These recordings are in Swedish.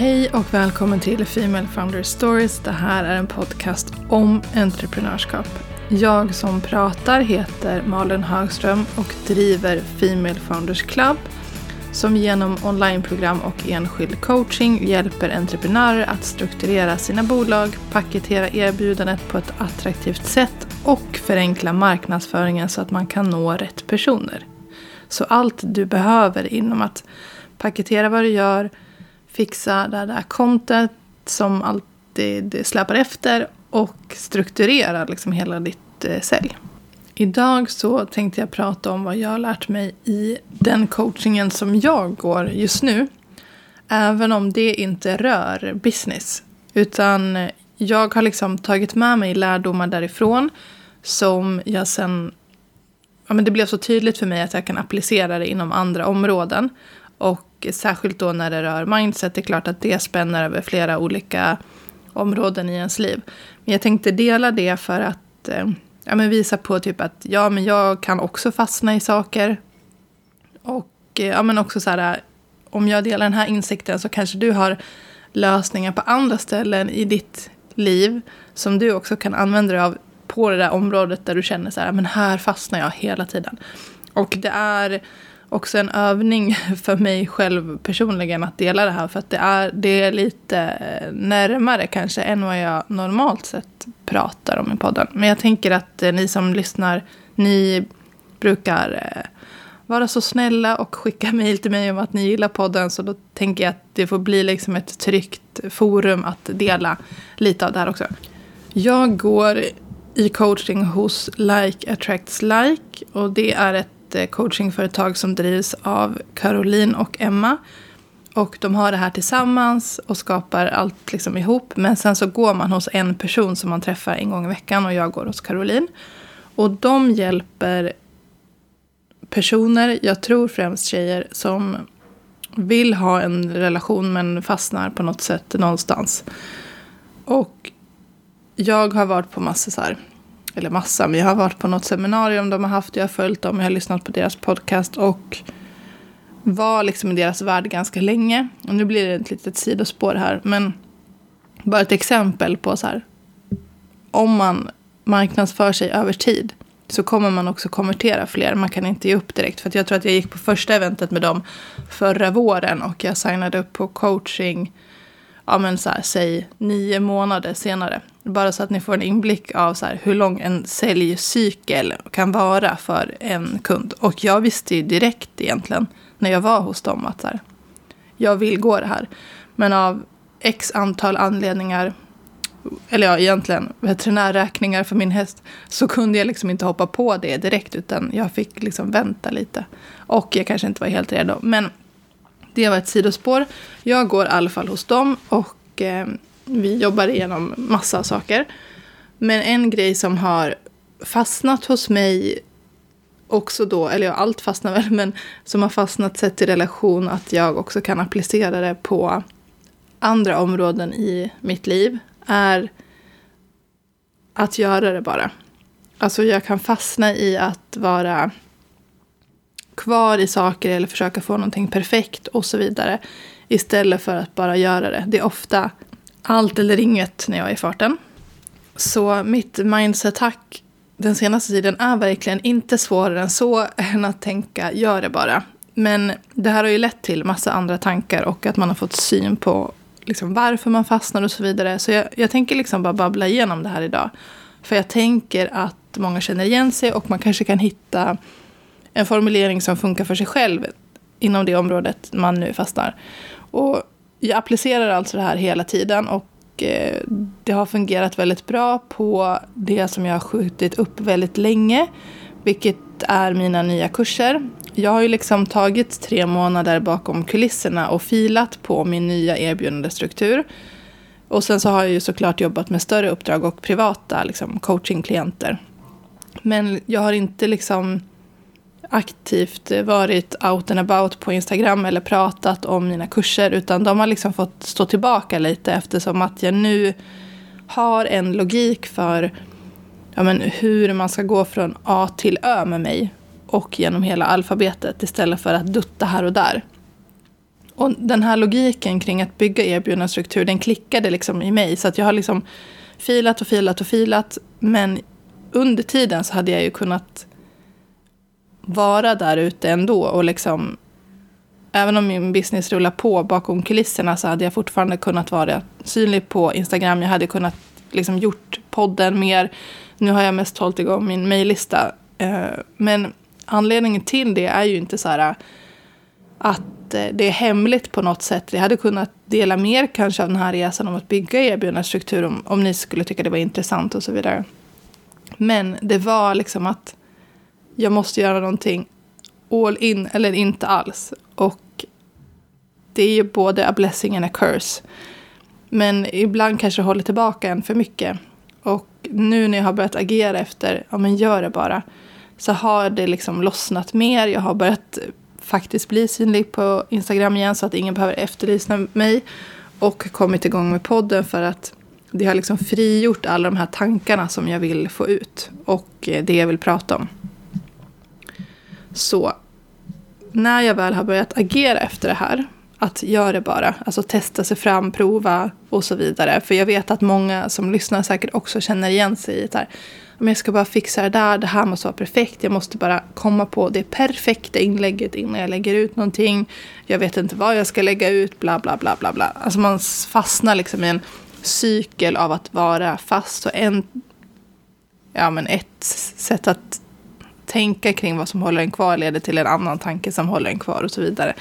Hej och välkommen till Female Founder Stories. Det här är en podcast om entreprenörskap. Jag som pratar heter Malin Högström och driver Female Founders Club som genom onlineprogram och enskild coaching hjälper entreprenörer att strukturera sina bolag, paketera erbjudandet på ett attraktivt sätt och förenkla marknadsföringen så att man kan nå rätt personer. Så allt du behöver inom att paketera vad du gör, fixa det där content som alltid släpar efter och strukturera liksom hela ditt eh, sälj. Idag så tänkte jag prata om vad jag har lärt mig i den coachingen som jag går just nu. Även om det inte rör business. Utan jag har liksom tagit med mig lärdomar därifrån som jag sen... Ja, men det blev så tydligt för mig att jag kan applicera det inom andra områden. Och särskilt då när det rör mindset, det är klart att det spänner över flera olika områden i ens liv. Men jag tänkte dela det för att eh, ja, men visa på typ att ja, men jag kan också fastna i saker. Och eh, ja, men också så här, om jag delar den här insikten så kanske du har lösningar på andra ställen i ditt liv som du också kan använda dig av på det där området där du känner så här, men här fastnar jag hela tiden. Och det är också en övning för mig själv personligen att dela det här. För att det är, det är lite närmare kanske än vad jag normalt sett pratar om i podden. Men jag tänker att eh, ni som lyssnar, ni brukar eh, vara så snälla och skicka mejl till mig om att ni gillar podden. Så då tänker jag att det får bli liksom ett tryggt forum att dela lite av det här också. Jag går i coaching hos Like Attracts Like. Och det är ett ett eh, coachingföretag som drivs av Caroline och Emma. Och de har det här tillsammans och skapar allt liksom ihop. Men sen så går man hos en person som man träffar en gång i veckan och jag går hos Caroline. Och de hjälper personer, jag tror främst tjejer, som vill ha en relation men fastnar på något sätt någonstans. Och jag har varit på massor så här eller massa, men jag har varit på något seminarium de har haft, jag har följt dem, jag har lyssnat på deras podcast och var liksom i deras värld ganska länge. Och nu blir det ett litet sidospår här, men bara ett exempel på så här, om man marknadsför sig över tid så kommer man också konvertera fler. Man kan inte ge upp direkt. För att jag tror att jag gick på första eventet med dem förra våren och jag signade upp på coaching ja men så här, säg nio månader senare. Bara så att ni får en inblick av så här, hur lång en säljcykel kan vara för en kund. Och jag visste ju direkt egentligen när jag var hos dem att så här, jag vill gå det här. Men av x antal anledningar, eller ja egentligen veterinärräkningar för min häst, så kunde jag liksom inte hoppa på det direkt utan jag fick liksom vänta lite. Och jag kanske inte var helt redo. Men det var ett sidospår. Jag går i alla fall hos dem och eh, vi jobbar igenom massa saker. Men en grej som har fastnat hos mig också då, eller ja, allt fastnar väl, men som har fastnat sett i relation att jag också kan applicera det på andra områden i mitt liv är att göra det bara. Alltså jag kan fastna i att vara kvar i saker eller försöka få någonting perfekt och så vidare. Istället för att bara göra det. Det är ofta allt eller inget när jag är i farten. Så mitt mindset-hack den senaste tiden är verkligen inte svårare än så än att tänka gör det bara. Men det här har ju lett till massa andra tankar och att man har fått syn på liksom varför man fastnar och så vidare. Så jag, jag tänker liksom bara babbla igenom det här idag. För jag tänker att många känner igen sig och man kanske kan hitta en formulering som funkar för sig själv inom det området man nu fastnar. Och jag applicerar alltså det här hela tiden och eh, det har fungerat väldigt bra på det som jag har skjutit upp väldigt länge, vilket är mina nya kurser. Jag har ju liksom tagit tre månader bakom kulisserna och filat på min nya erbjudandestruktur. Och sen så har jag ju såklart jobbat med större uppdrag och privata liksom, coachingklienter. Men jag har inte liksom aktivt varit out and about på Instagram eller pratat om mina kurser utan de har liksom fått stå tillbaka lite eftersom att jag nu har en logik för ja, men hur man ska gå från A till Ö med mig och genom hela alfabetet istället för att dutta här och där. Och den här logiken kring att bygga erbjudandestruktur, den klickade liksom i mig. Så att jag har liksom filat och filat och filat. Men under tiden så hade jag ju kunnat vara där ute ändå och liksom även om min business rullar på bakom kulisserna så hade jag fortfarande kunnat vara synlig på Instagram. Jag hade kunnat liksom gjort podden mer. Nu har jag mest hållit igång min mejllista. Eh, men anledningen till det är ju inte så här att eh, det är hemligt på något sätt. Jag hade kunnat dela mer kanske av den här resan om att bygga erbjudandestruktur om, om ni skulle tycka det var intressant och så vidare. Men det var liksom att jag måste göra någonting all in eller inte alls. Och det är ju både a blessing and a curse. Men ibland kanske håller tillbaka en för mycket. Och nu när jag har börjat agera efter, ja men gör det bara, så har det liksom lossnat mer. Jag har börjat faktiskt bli synlig på Instagram igen så att ingen behöver efterlysa mig. Och kommit igång med podden för att det har liksom frigjort alla de här tankarna som jag vill få ut. Och det jag vill prata om. Så när jag väl har börjat agera efter det här, att göra det bara, alltså testa sig fram, prova och så vidare. För jag vet att många som lyssnar säkert också känner igen sig i det här. Om jag ska bara fixa det där, det här måste vara perfekt. Jag måste bara komma på det perfekta inlägget innan jag lägger ut någonting. Jag vet inte vad jag ska lägga ut, bla bla bla bla bla. Alltså man fastnar liksom i en cykel av att vara fast. Och en, ja men ett sätt att tänka kring vad som håller en kvar leder till en annan tanke som håller en kvar och så vidare.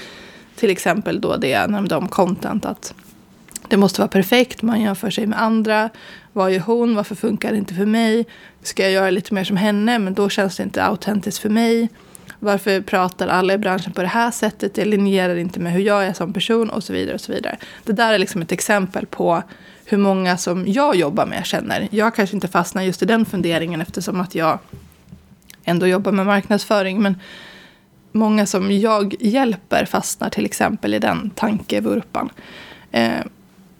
Till exempel då det jag nämnde om content. Att det måste vara perfekt, man jämför sig med andra. Vad är hon? Varför funkar det inte för mig? Ska jag göra lite mer som henne? Men då känns det inte autentiskt för mig. Varför pratar alla i branschen på det här sättet? Det linjerar inte med hur jag är som person och så vidare. och så vidare. Det där är liksom ett exempel på hur många som jag jobbar med känner. Jag kanske inte fastnar just i den funderingen eftersom att jag ändå jobbar med marknadsföring. Men många som jag hjälper fastnar till exempel i den tankevurpan. Eh,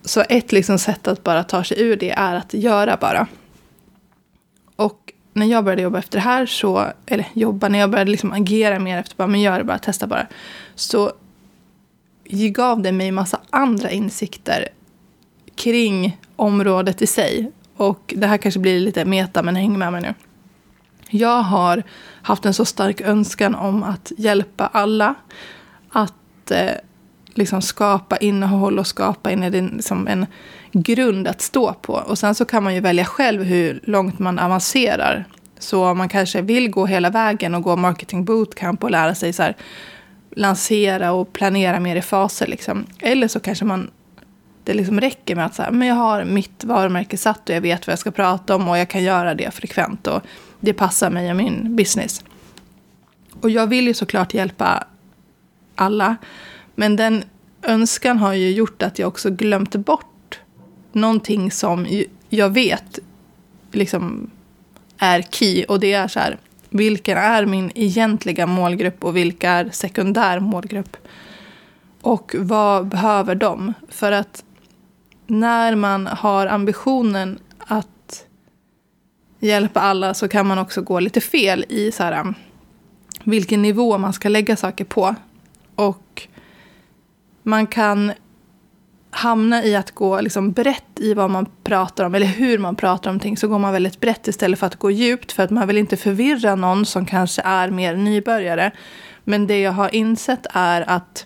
så ett liksom sätt att bara ta sig ur det är att göra bara. Och när jag började jobba efter det här, så, eller jobba, när jag började liksom agera mer efter bara, men gör det bara, testa bara. Så gav det mig massa andra insikter kring området i sig. Och det här kanske blir lite meta, men häng med mig nu. Jag har haft en så stark önskan om att hjälpa alla. Att eh, liksom skapa innehåll och skapa in en, liksom en grund att stå på. Och sen så kan man ju välja själv hur långt man avancerar. Så man kanske vill gå hela vägen och gå marketing bootcamp och lära sig så här, lansera och planera mer i faser. Liksom. Eller så kanske man det liksom räcker med att så här, men jag har mitt varumärke satt och jag vet vad jag ska prata om och jag kan göra det frekvent. Och det passar mig och min business. Och jag vill ju såklart hjälpa alla. Men den önskan har ju gjort att jag också glömt bort någonting som jag vet liksom är key. Och det är så här, vilken är min egentliga målgrupp och vilka är sekundär målgrupp? Och vad behöver de? För att när man har ambitionen hjälpa alla så kan man också gå lite fel i så här, um, vilken nivå man ska lägga saker på. Och man kan hamna i att gå liksom brett i vad man pratar om, eller hur man pratar om ting, så går man väldigt brett istället för att gå djupt, för att man vill inte förvirra någon som kanske är mer nybörjare. Men det jag har insett är att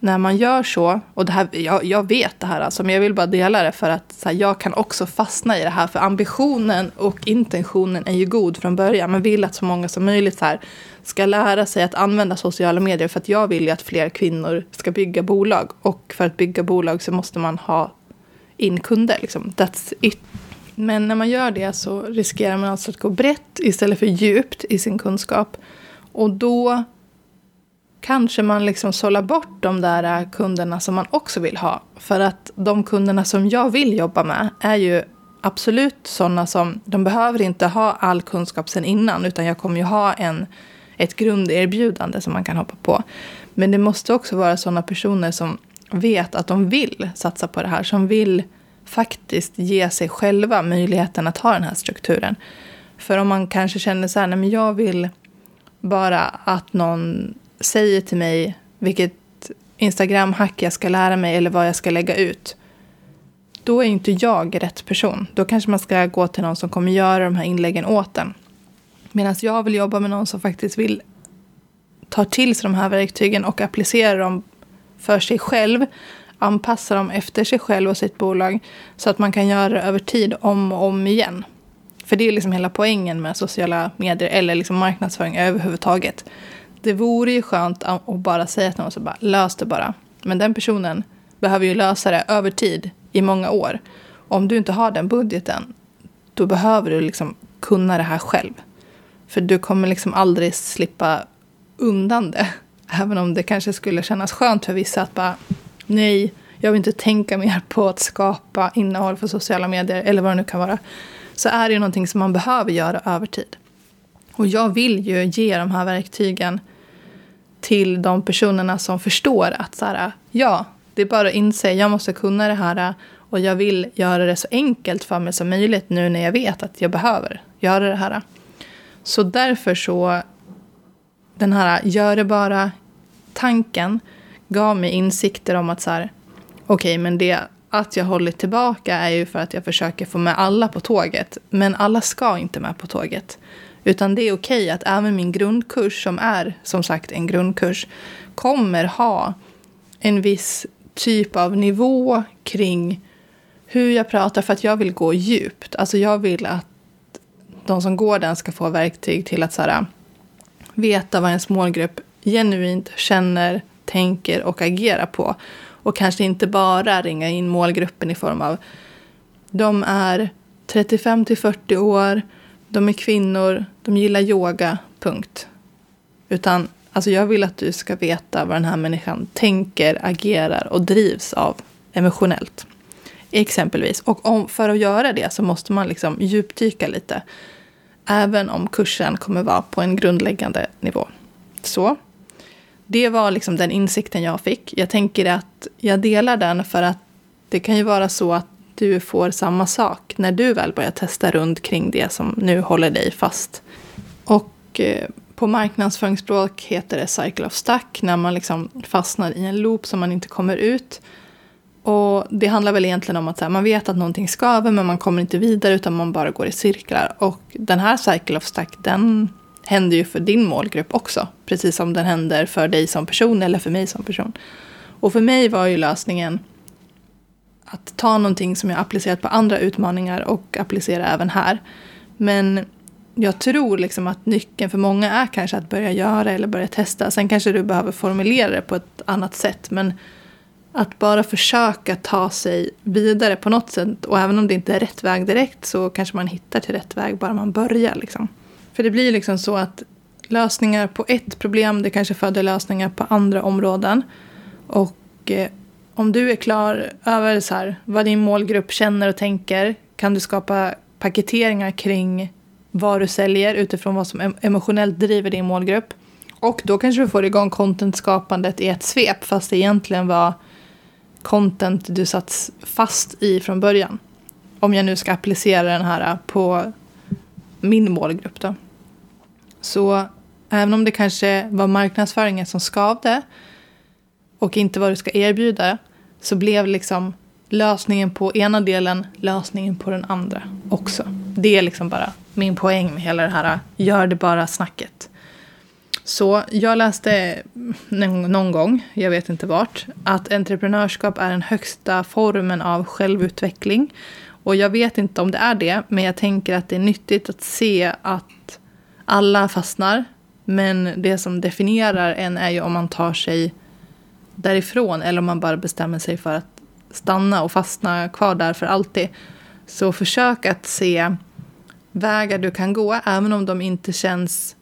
när man gör så, och det här, jag, jag vet det här alltså, men jag vill bara dela det för att här, jag kan också fastna i det här. För ambitionen och intentionen är ju god från början. Man vill att så många som möjligt så här, ska lära sig att använda sociala medier. För att jag vill ju att fler kvinnor ska bygga bolag. Och för att bygga bolag så måste man ha in kunder. Liksom. That's it. Men när man gör det så riskerar man alltså att gå brett istället för djupt i sin kunskap. Och då kanske man liksom sållar bort de där äh, kunderna som man också vill ha. För att de kunderna som jag vill jobba med är ju absolut sådana som, de behöver inte ha all kunskap sen innan, utan jag kommer ju ha en, ett grunderbjudande som man kan hoppa på. Men det måste också vara sådana personer som vet att de vill satsa på det här, som vill faktiskt ge sig själva möjligheten att ha den här strukturen. För om man kanske känner så här, nej men jag vill bara att någon säger till mig vilket Instagram-hack jag ska lära mig eller vad jag ska lägga ut. Då är inte jag rätt person. Då kanske man ska gå till någon som kommer göra de här inläggen åt en. Medan jag vill jobba med någon som faktiskt vill ta till sig de här verktygen och applicera dem för sig själv. Anpassa dem efter sig själv och sitt bolag. Så att man kan göra det över tid om och om igen. För det är liksom hela poängen med sociala medier eller liksom marknadsföring överhuvudtaget. Det vore ju skönt att bara säga till någon så bara lös det bara. Men den personen behöver ju lösa det över tid i många år. Om du inte har den budgeten då behöver du liksom kunna det här själv. För du kommer liksom aldrig slippa undan det. Även om det kanske skulle kännas skönt för vissa att bara nej, jag vill inte tänka mer på att skapa innehåll för sociala medier eller vad det nu kan vara. Så är det ju någonting som man behöver göra över tid. Och jag vill ju ge de här verktygen till de personerna som förstår att så här, ja, det är bara att inse, jag måste kunna det här och jag vill göra det så enkelt för mig som möjligt nu när jag vet att jag behöver göra det här. Så därför så, den här gör det bara-tanken gav mig insikter om att så här, okej, okay, men det att jag håller tillbaka är ju för att jag försöker få med alla på tåget. Men alla ska inte med på tåget. Utan det är okej att även min grundkurs, som är som sagt en grundkurs, kommer ha en viss typ av nivå kring hur jag pratar för att jag vill gå djupt. Alltså jag vill att de som går den ska få verktyg till att så här, veta vad ens målgrupp genuint känner, tänker och agerar på. Och kanske inte bara ringa in målgruppen i form av de är 35 till 40 år, de är kvinnor, de gillar yoga, punkt. Utan alltså jag vill att du ska veta vad den här människan tänker, agerar och drivs av emotionellt. Exempelvis. Och om, för att göra det så måste man liksom djupdyka lite. Även om kursen kommer vara på en grundläggande nivå. Så. Det var liksom den insikten jag fick. Jag tänker att jag delar den för att det kan ju vara så att du får samma sak när du väl börjar testa runt kring det som nu håller dig fast. Och eh, på marknadsföringsspråk heter det cycle of stuck, när man liksom fastnar i en loop som man inte kommer ut. Och det handlar väl egentligen om att här, man vet att någonting skaver men man kommer inte vidare utan man bara går i cirklar. Och den här cycle of stuck den händer ju för din målgrupp också. Precis som den händer för dig som person eller för mig som person. Och för mig var ju lösningen att ta någonting som jag applicerat på andra utmaningar och applicera även här. Men jag tror liksom att nyckeln för många är kanske att börja göra eller börja testa. Sen kanske du behöver formulera det på ett annat sätt. Men att bara försöka ta sig vidare på något sätt. Och även om det inte är rätt väg direkt så kanske man hittar till rätt väg bara man börjar. Liksom. För det blir liksom så att lösningar på ett problem det kanske föder lösningar på andra områden. Och eh, om du är klar över så här, vad din målgrupp känner och tänker kan du skapa paketeringar kring vad du säljer utifrån vad som emotionellt driver din målgrupp. Och då kanske du får igång contentskapandet i ett svep fast det egentligen var content du satt fast i från början. Om jag nu ska applicera den här på min målgrupp då. Så även om det kanske var marknadsföringen som skavde och inte vad du ska erbjuda så blev liksom lösningen på ena delen lösningen på den andra också. Det är liksom bara min poäng med hela det här gör det bara snacket. Så jag läste någon gång, jag vet inte vart, att entreprenörskap är den högsta formen av självutveckling. Och jag vet inte om det är det, men jag tänker att det är nyttigt att se att alla fastnar. Men det som definierar en är ju om man tar sig därifrån eller om man bara bestämmer sig för att stanna och fastna kvar där för alltid. Så försök att se vägar du kan gå, även om de inte känns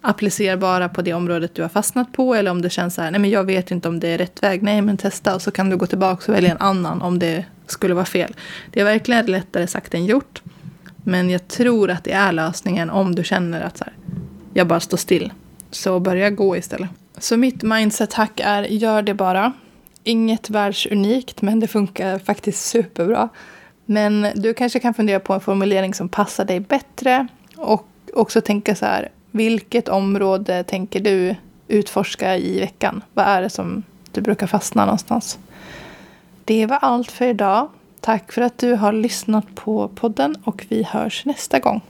applicerbara på det området du har fastnat på. Eller om det känns så här, nej men jag vet inte om det är rätt väg. Nej men testa och så kan du gå tillbaka och välja en annan om det skulle vara fel. Det är verkligen lättare sagt än gjort. Men jag tror att det är lösningen om du känner att så här, jag bara står still. Så börja gå istället. Så mitt mindset-hack är gör det bara. Inget världsunikt, men det funkar faktiskt superbra. Men du kanske kan fundera på en formulering som passar dig bättre. Och också tänka så här, vilket område tänker du utforska i veckan? Vad är det som du brukar fastna någonstans. Det var allt för idag. Tack för att du har lyssnat på podden och vi hörs nästa gång.